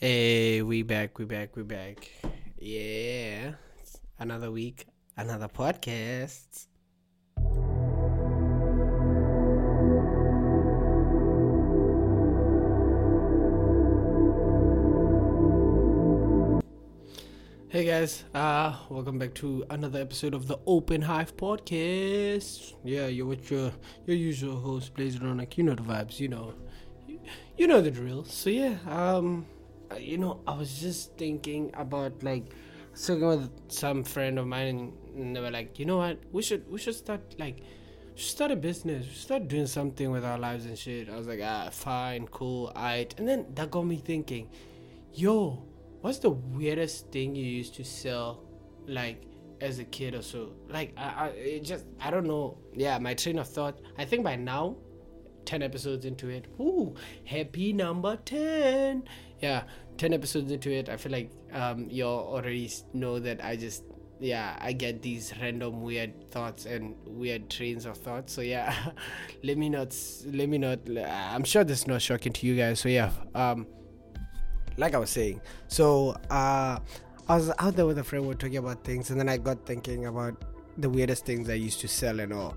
Hey, we back, we back, we back. Yeah. Another week, another podcast. Hey guys, uh, welcome back to another episode of the Open Hive podcast. Yeah, you're with your your usual host, Blaze Ronak. You know the vibes, you know, you, know the drill. So yeah, um, you know, I was just thinking about like talking with some friend of mine, and they were like, you know what, we should we should start like start a business, start doing something with our lives and shit. I was like, ah, fine, cool, alright. And then that got me thinking, yo, what's the weirdest thing you used to sell, like as a kid or so? Like, I, I just I don't know. Yeah, my train of thought. I think by now 10 episodes into it. Ooh, happy number 10. Yeah, 10 episodes into it. I feel like um, you already know that I just, yeah, I get these random weird thoughts and weird trains of thought. So, yeah, let me not, let me not, I'm sure this is not shocking to you guys. So, yeah, um, like I was saying, so uh, I was out there with a friend, we are talking about things, and then I got thinking about the weirdest things I used to sell and all.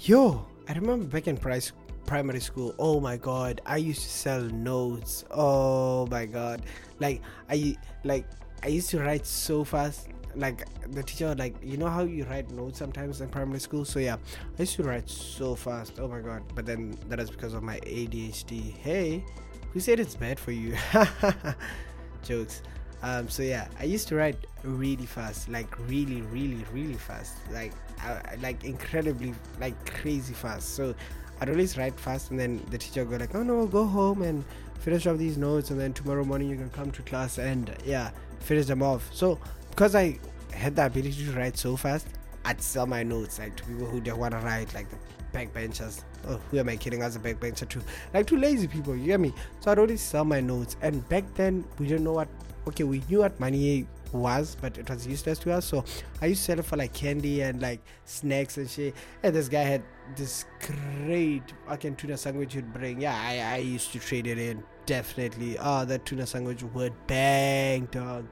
Yo, I remember back in price primary school oh my god i used to sell notes. Oh my god. Like i like i used to write so fast. Like the teacher like you know how you write notes sometimes in primary school? So yeah i used to write so fast. Oh my god. But then that is because of my adhd hey who said it's bad for you? Jokes. Um so yeah i used to write really fast. Like really really really fast. Like I, like incredibly like crazy fast. So I'd always write fast, and then the teacher would go like, "Oh no, go home and finish off these notes, and then tomorrow morning you can come to class and yeah, finish them off." So because I had the ability to write so fast, I'd sell my notes like to people who don't want to write, like the backbenchers. Oh, who am I kidding? I was a backbencher too. Like two lazy people, you get me? So I'd always sell my notes, and back then we didn't know what. Okay, we knew what money was, but it was useless to us. So I used to sell it for like candy and like snacks and shit. And this guy had this great fucking tuna sandwich he'd bring. Yeah, I, I used to trade it in. Definitely. Oh, that tuna sandwich would bang, dog.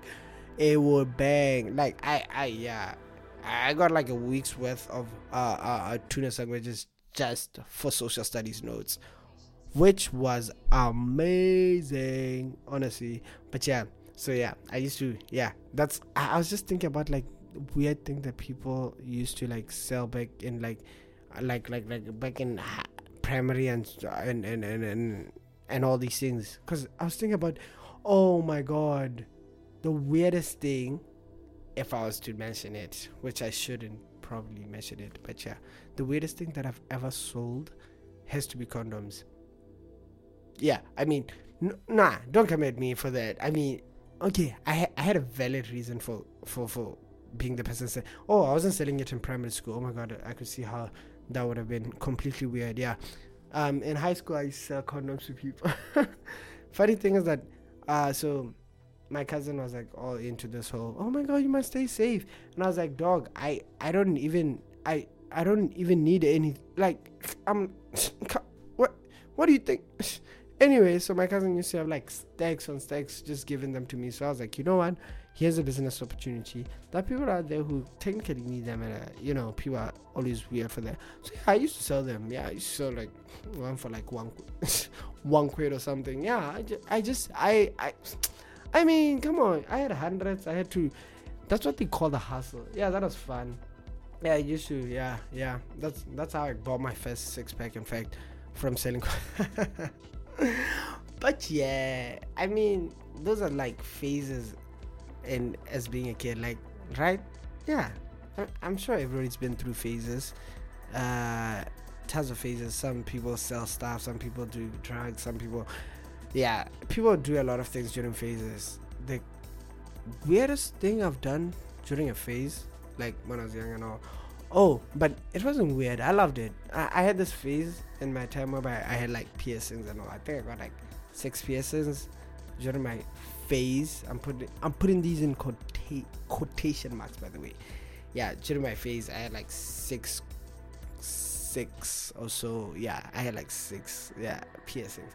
It would bang. Like I I yeah. I got like a week's worth of uh, uh, uh tuna sandwiches just for social studies notes, which was amazing, honestly. But yeah, so yeah i used to yeah that's i was just thinking about like weird thing that people used to like sell back in like uh, like like like back in primary and and and and and, and all these things. Because i was thinking about oh my god the weirdest thing if i was to mention it which i shouldn't probably mention it but yeah the weirdest thing that i've ever sold has to be condoms. Yeah i mean n- nah don't come at me for that. I mean okay, I ha- I had a valid reason for for for being the person said, oh, I wasn't selling it in primary school. Oh my god, I could see how that would have been completely weird. Yeah. Um, in high school, I sell condoms to people. Funny thing is that, uh, so my cousin was like all into this whole, oh my god, you must stay safe, and I was like, dog, I I don't even I I don't even need any like I'm what what do you think? Anyway, so my cousin used to have like stacks on stacks just giving them to me. So I was like, you know what? Here's a business opportunity. There are people out there who technically need them, and uh, you know, people are always weird for that. So yeah, I used to sell them. Yeah, I used to sell like one for like one, one quid or something. Yeah, I just, I just, I, I, I mean, come on. I had hundreds. I had to. That's what they call the hustle. Yeah, that was fun. Yeah, I used to. Yeah, yeah. That's that's how I bought my first six pack. In fact, from selling. but yeah, I mean, those are like phases in as being a kid, like right? Yeah, I'm sure everybody's been through phases. Uh, tons of phases. Some people sell stuff. Some people do drugs. Some people, yeah, people do a lot of things during phases. The weirdest thing I've done during a phase, like when I was young and all. Oh, but it wasn't weird. I loved it. I, I had this phase in my time where I, I had like piercings and all. I think I got like six piercings during my phase. I'm putting I'm putting these in quota- quotation marks by the way. Yeah, during my phase I had like six six or so. Yeah, I had like six yeah piercings.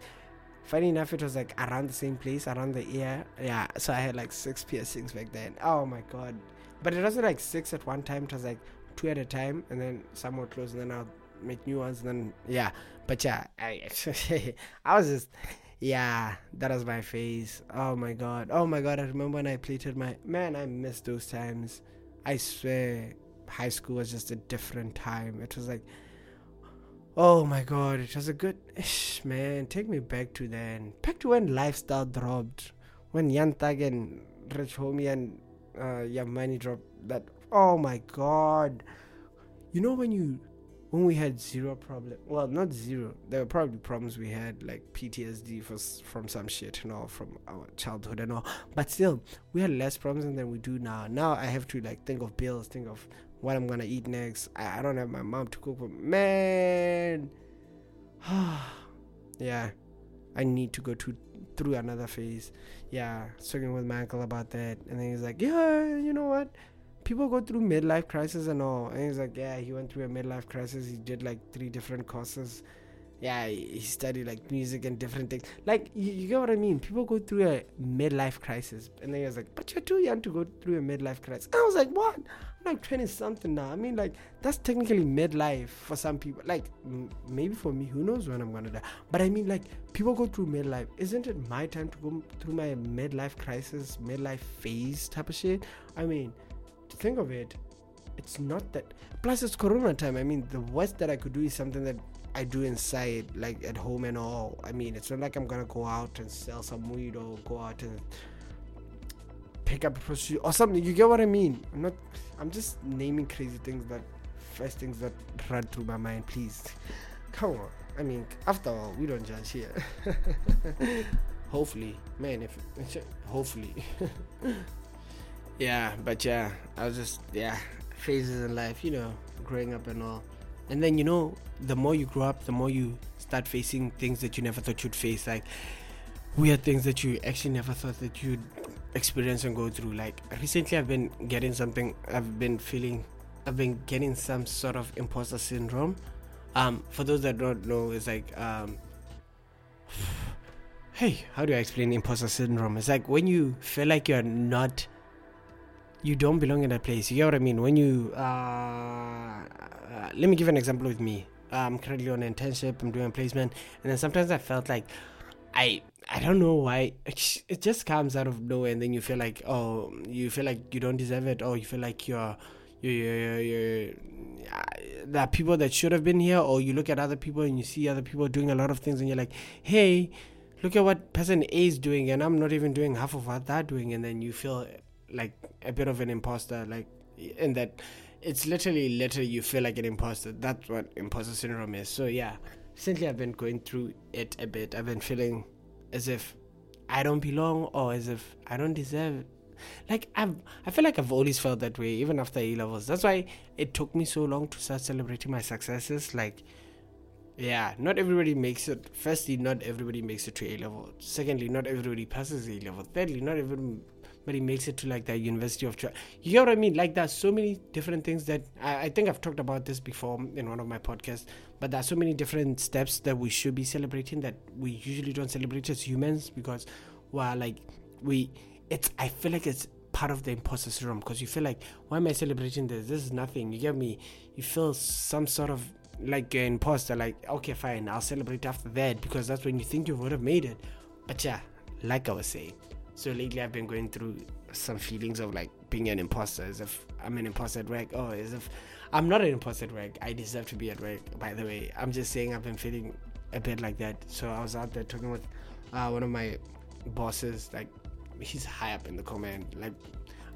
funny enough, it was like around the same place, around the ear. Yeah, so I had like six piercings back then. Oh my god! But it wasn't like six at one time. It was like two at a time, and then some were close, and then I'll make new ones. And then yeah, but yeah, I I was just yeah, that was my phase. Oh my god. Oh my god. I remember when I pleated my man. I miss those times. I swear, high school was just a different time. It was like Oh my god, it was a good ish, man. Take me back to then. Back to when lifestyle dropped. When Thug and Rich Homie and uh, Yamani dropped that. Oh my god. You know when you when we had zero problem well not zero there were probably problems we had like ptsd for, from some shit you know from our childhood and all but still we had less problems than we do now now i have to like think of bills think of what I'm gonna eat next. I, I don't have my mom to cook, but man, yeah, I need to go to through another phase. Yeah, talking with my uncle about that, and then he's like, yeah, you know what? People go through midlife crisis and all, and he's like, yeah, he went through a midlife crisis. He did like three different courses yeah, he studied like music and different things. Like, you, you, get what I mean? People go through a midlife crisis, and then he was like, "But you're too young to go through a midlife crisis." And I was like, "What? I'm like twenty something now. I mean, like that's technically midlife for some people. Like, m- maybe for me, who knows when I'm gonna die? But I mean, like, people go through midlife. Isn't it my time to go through my midlife crisis, midlife phase type of shit? I mean, think of it, it's not that. Plus, it's Corona time. I mean, the worst that I could do is something that I do inside, like at home and all. I mean, it's not like I'm gonna go out and sell some weed or go out and pick up a prostitute or something. You get what I mean? I'm not. I'm just naming crazy things that first things that run through my mind. Please, come on. I mean, after all, we don't judge here. hopefully, man. If hopefully, yeah. But yeah, I was just yeah phases in life, you know, growing up and all. And then you know the more you grow up the more you start facing things that you never thought you'd face like weird things that you actually never thought that you'd experience and go through. Like recently i've been getting something i've been feeling i've been getting some sort of imposter syndrome. Um for those that don't know it's like um hey how do i explain imposter syndrome? It's like when you feel like you're not you don't belong in that place you get what i mean when you uh uh, let me give an example with me. I'm currently on an internship. I'm doing placement, and then sometimes I felt like I I don't know why it just comes out of nowhere, and then you feel like oh you feel like you don't deserve it, or you feel like you're you you you there are people that should have been here, or you look at other people and you see other people doing a lot of things, and you're like, hey, look at what person A is doing, and I'm not even doing half of what they're doing, and then you feel like a bit of an imposter, like in that it's literally literally you feel like an imposter that's what imposter syndrome is so yeah recently i've been going through it a bit i've been feeling as if i don't belong or as if i don't deserve like I've, I feel like I've always felt that way, even after A levels. That's why it took me so long to start celebrating my successes. Like, yeah, not everybody makes it. Firstly, not everybody makes it to A level. Secondly, not everybody passes A level. Thirdly, not everybody but he makes it to like the University of Tra- you know what I mean? Like there's so many different things that I, I, think I've talked about this before in one of my podcasts. But there's so many different steps that we should be celebrating that we usually don't celebrate as humans because, well, like we, it's I feel like it's part of the imposter syndrome because you feel like why am I celebrating this? This is nothing. You get me? You feel some sort of like an imposter. Like okay, fine, I'll celebrate after that because that's when you think you would have made it. But yeah, like I was saying so lately, I've been going through some feelings of like being an imposter, as if I'm an imposter at work. Oh, as if I'm not an imposter at work. I deserve to be at work. By the way, I'm just saying I've been feeling a bit like that. So I was out there talking with uh, one of my bosses. Like he's high up in the command. Like,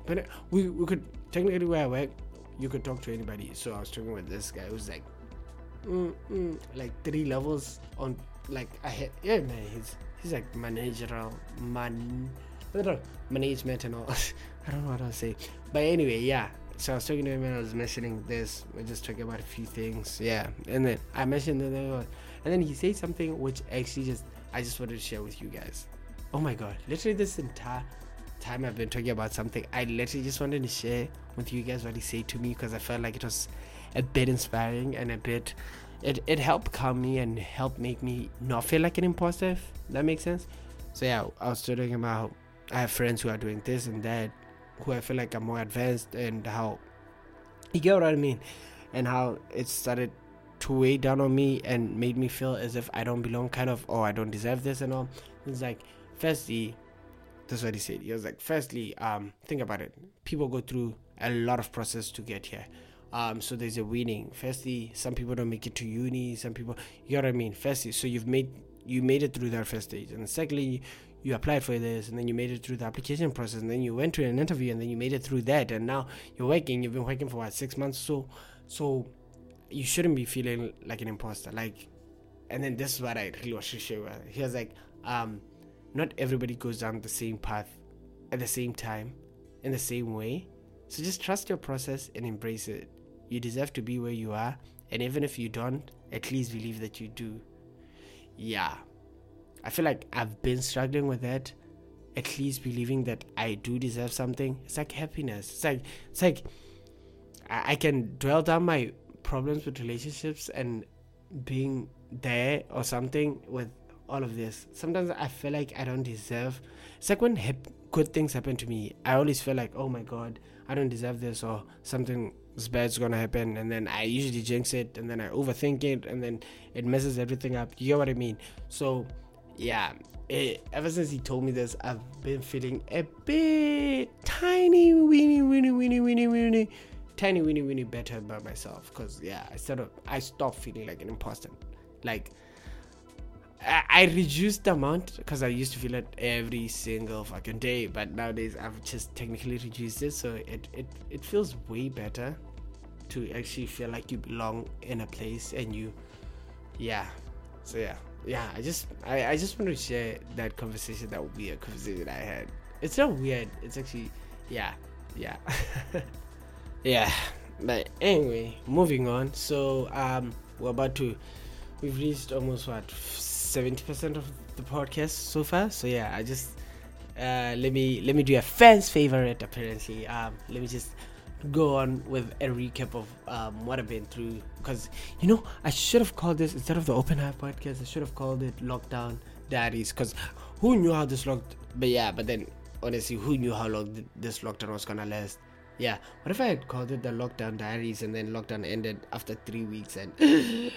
but we we could technically where I work, you could talk to anybody. So I was talking with this guy who's like, mm, mm, like three levels on like I had yeah man he's he's like managerial man management and all. I don't know what to say. But anyway, yeah. So I was talking to him and I was mentioning this. We're just talking about a few things. Yeah. And then I mentioned the and then he said something which actually just I just wanted to share with you guys. Oh my god. Literally this entire time I've been talking about something, I literally just wanted to share with you guys what he said to me because I felt like it was a bit inspiring and a bit it, it helped calm me and helped make me not feel like an imposter. That makes sense. So yeah, I was talking about I have friends who are doing this and that, who I feel like are more advanced, and how you get what I mean, and how it started to weigh down on me and made me feel as if I don't belong, kind of, or I don't deserve this and all. It's like, firstly, that's what he said. He was like, firstly, um, think about it. People go through a lot of process to get here. Um, so there's a winning. Firstly, some people don't make it to uni. Some people, you know what I mean. Firstly, so you've made you made it through that first stage, and secondly, you applied for this, and then you made it through the application process, and then you went to an interview, and then you made it through that, and now you're working. You've been working for what six months, so so you shouldn't be feeling like an imposter. Like, and then this is what I really to share. He was like, um, not everybody goes down the same path at the same time, in the same way. So just trust your process and embrace it. You deserve to be where you are, and even if you don't, at least believe that you do. Yeah. I feel like I've been struggling with that. At least believing that I do deserve something. It's like happiness. It's like it's like I, I can dwell down my problems with relationships and being there or something with all of this. Sometimes I feel like I don't deserve. It's like when hip, good things happen to me, I always feel like, oh my god, I don't deserve this or something bad's gonna happen, and then I usually jinx it, and then I overthink it, and then it messes everything up. You get what I mean? So, yeah. It, ever since he told me this, I've been feeling a bit tiny, weeny, weeny, weeny, weeny, weeny, tiny, weeny, weeny better about myself. Cause yeah, I sort of I stopped feeling like an imposter. Like I, reduced the amount because I used to feel it every single fucking day, but nowadays I've just technically reduced it, so it, it, it feels way better to actually feel like you belong in a place and you, yeah. So yeah, yeah. I just I, I just want to share that conversation. That a conversation I had. It's not weird. It's actually yeah, yeah, yeah. But anyway, moving on. So um, we're about to. We've reached almost what 70% of the podcast so far. So yeah, I just uh, let me let me do a fans favorite apparently. Um, let me just go on with a recap of um, what I've been through because you know I should have called this instead of the open hype podcast. I should have called it lockdown diaries because who knew how this locked? But yeah, but then honestly, who knew how long this lockdown was gonna last? Yeah, what if I had called it the lockdown diaries and then lockdown ended after three weeks and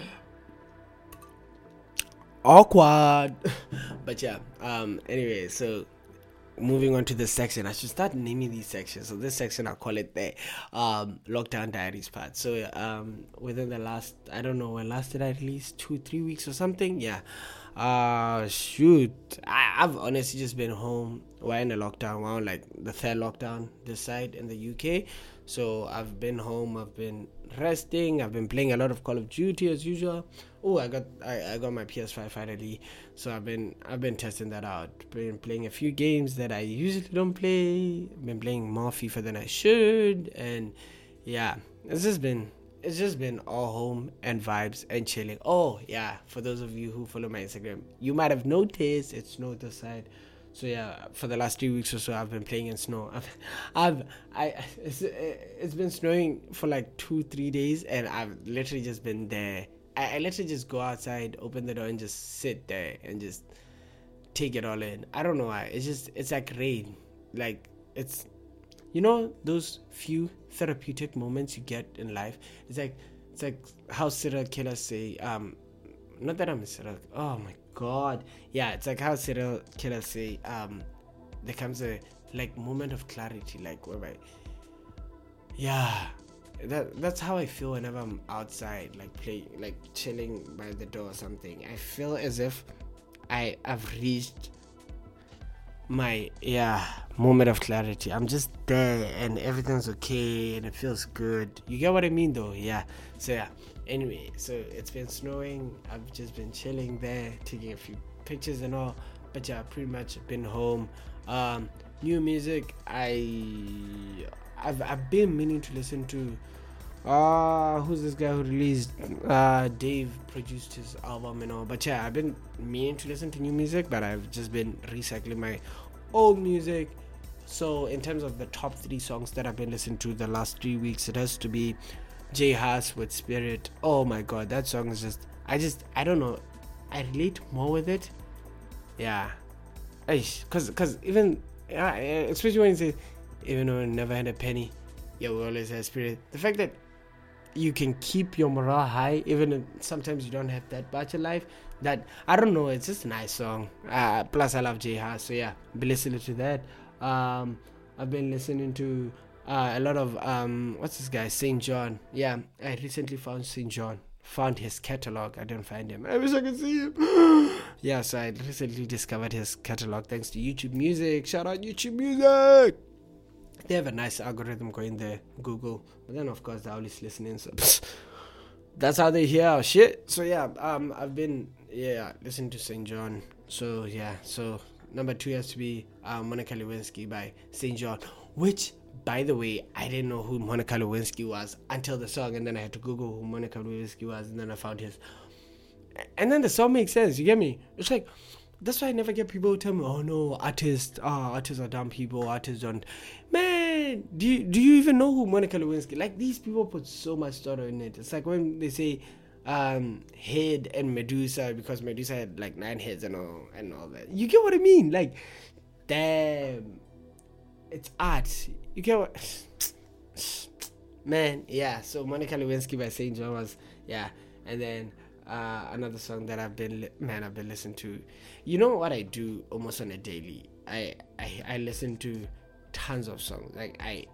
awkward but yeah um anyway so moving on to this section i should start naming these sections. So this section i'll call it the um lockdown diaries part. So um within the last i don't know when last i release two three weeks or something? Yeah. Uh shoot. I, i've honestly just been home. We're in a lockdown. We're on like the third lockdown this side in the uk so i've been home. I've been resting. I've been playing a lot of call of duty as usual. Oh i got I, I got my ps5 finally. So i've been i've been testing that out. Been playing a few games that i usually don't play. Been playing more fifa than i should. And yeah it's just been it's just been all home and vibes and chilling. Oh yeah for those of you who follow my instagram you might have noticed it's snowed this side so yeah for the last three weeks or so i've been playing in snow i've, I've i it's, it's been snowing for like two three days and i've literally just been there I, I literally just go outside, open the door, and just sit there and just take it all in. I don't know why. It's just it's like rain. Like it's you know those few therapeutic moments you get in life. It's like it's like how serial killers say, um, not that I'm a serial. Oh my god, yeah, it's like how serial killers say, um, there comes a like moment of clarity, like whereby, yeah, that that's how I feel whenever I'm outside, like playing, like chilling by the door or something. I feel as if I have reached my yeah moment of clarity. I'm just there and everything's okay and it feels good. You get what I mean, though? Yeah. So yeah. Anyway, so it's been snowing. I've just been chilling there, taking a few pictures and all. But yeah, pretty much been home. Um, new music. I I've, I've been meaning to listen to uh who's this guy who released uh dave produced his album and all but yeah i've been meaning to listen to new music but i've just been recycling my old music so in terms of the top three songs that i've been listening to the last three weeks it has to be J Hus with Spirit. Oh my god, that song is just I just I don't know. I relate more with it. Yeah. Cause cause even especially when you say even though I never had a penny, yeah, we always had spirit. The fact that you can keep your morale high even sometimes you don't have that much in life that i don't know it's just a nice song uh, plus i love j so yeah be listening to that um, i've been listening to uh, a lot of um, what's this guy St. John. Yeah, I recently found St. John. Found his catalog. I didn't find him. I wish I could see him. yeah, so I recently discovered his catalog thanks to YouTube Music. Shout out YouTube Music. They have a nice algorithm going there, Google. But then of course they're always listening, so that's how they hear our shit. So yeah, um, I've been yeah listening to St. John. So yeah, so number two has to be uh, Monica Lewinsky by St. John, which by the way, I didn't know who Monica Lewinsky was until the song, and then I had to Google who Monica Lewinsky was, and then I found his. And then the song makes sense. You get me? It's like that's why I never get people tell me, "Oh no, artists, ah, artists are dumb people. Artists don't." Man, do you do you even know who Monica Lewinsky? Like these people put so much thought in it. It's like when they say um, head and Medusa because Medusa had like nine heads and all and all that. You get what I mean? Like, damn, it's art. You get what? Man, yeah. So Monica Lewinsky by St. John was yeah, and then uh, another song that I've been li- man I've been listening to. You know what I do almost on a daily? I I, I listen to tons of songs. Like I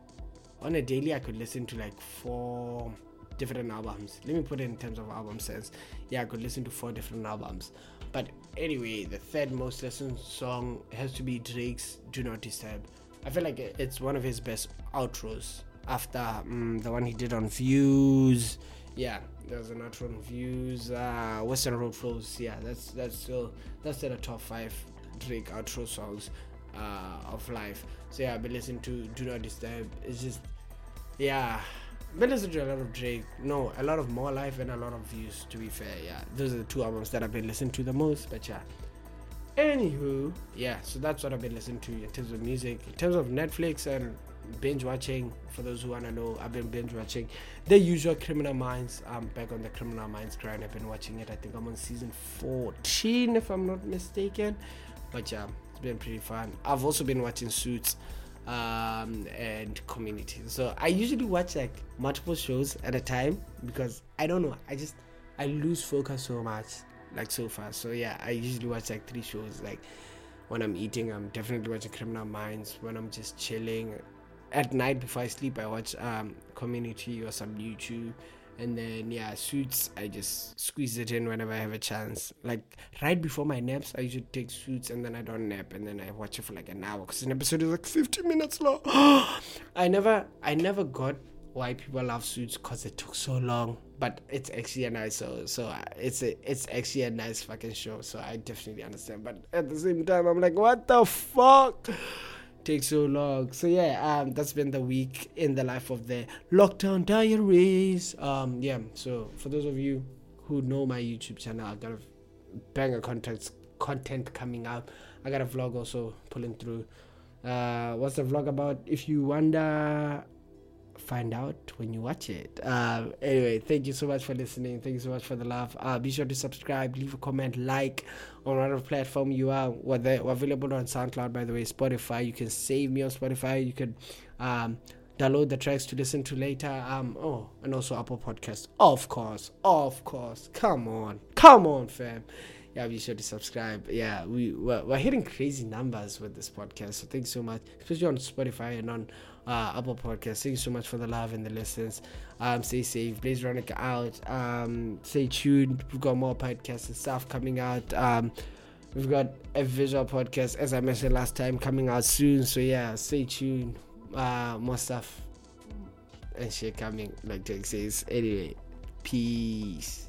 on a daily I could listen to like four different albums. Let me put it in terms of album sense. Yeah, I could listen to four different albums. But anyway, the third most listened song has to be Drake's "Do Not Disturb." I feel like it's one of his best outros after um, the one he did on Views. Yeah, there's an outro on Views. Uh, Weston Road Flows. Yeah, that's that's still that's in the top five Drake outro songs uh, of life. So yeah, I've been listening to Do Not Disturb. It's just yeah. Been listening to a lot of Drake. No, a lot of More Life and a lot of Views. To be fair, yeah, those are the two albums that I've been listening to the most. But yeah, Anywho, yeah, so that's what I've been listening to in terms of music. In terms of Netflix and binge watching, for those who wanna know, I've been binge watching the usual Criminal Minds. I'm back on the Criminal Minds grind. I've been watching it. I think I'm on season 14, if I'm not mistaken. But yeah, it's been pretty fun. I've also been watching Suits um, and Community. So I usually watch like multiple shows at a time because I don't know. I just I lose focus so much like so far. So yeah, I usually watch like three shows. Like when I'm eating, I'm definitely watching Criminal Minds. When I'm just chilling at night before I sleep, I watch um, Community or some YouTube. And then yeah, Suits. I just squeeze it in whenever I have a chance. Like right before my naps, I usually take Suits and then I don't nap and then I watch it for like an hour because an episode is like 50 minutes long. I never, I never got why people love Suits because it took so long but it's actually a nice show. So uh, it's a, it's actually a nice fucking show. So I definitely understand. But at the same time, I'm like, what the fuck? Takes so long. So yeah, um, that's been the week in the life of the lockdown diaries. Um, yeah. So for those of you who know my YouTube channel, I got a banger content content coming up I got a vlog also pulling through. Uh, what's the vlog about? If you wonder find out when you watch it. Uh, anyway, thank you so much for listening. Thank you so much for the love. Uh, be sure to subscribe, leave a comment, like on whatever platform you are. We're, there, we're available on SoundCloud, by the way, Spotify. You can save me on Spotify. You can um, download the tracks to listen to later. Um, oh, and also Apple Podcast. Of course, of course. Come on, come on, fam yeah, be sure to subscribe. Yeah, we we're, we're hitting crazy numbers with this podcast. So thanks so much, especially on Spotify and on uh, Apple Podcasts. Thank you so much for the love and the listens. Um, stay safe. Blaze Veronica out. Um, stay tuned. We've got more podcasts and stuff coming out. Um, we've got a visual podcast, as I mentioned last time, coming out soon. So yeah, stay tuned. Uh, more stuff and shit coming, like Jake says. Anyway, peace.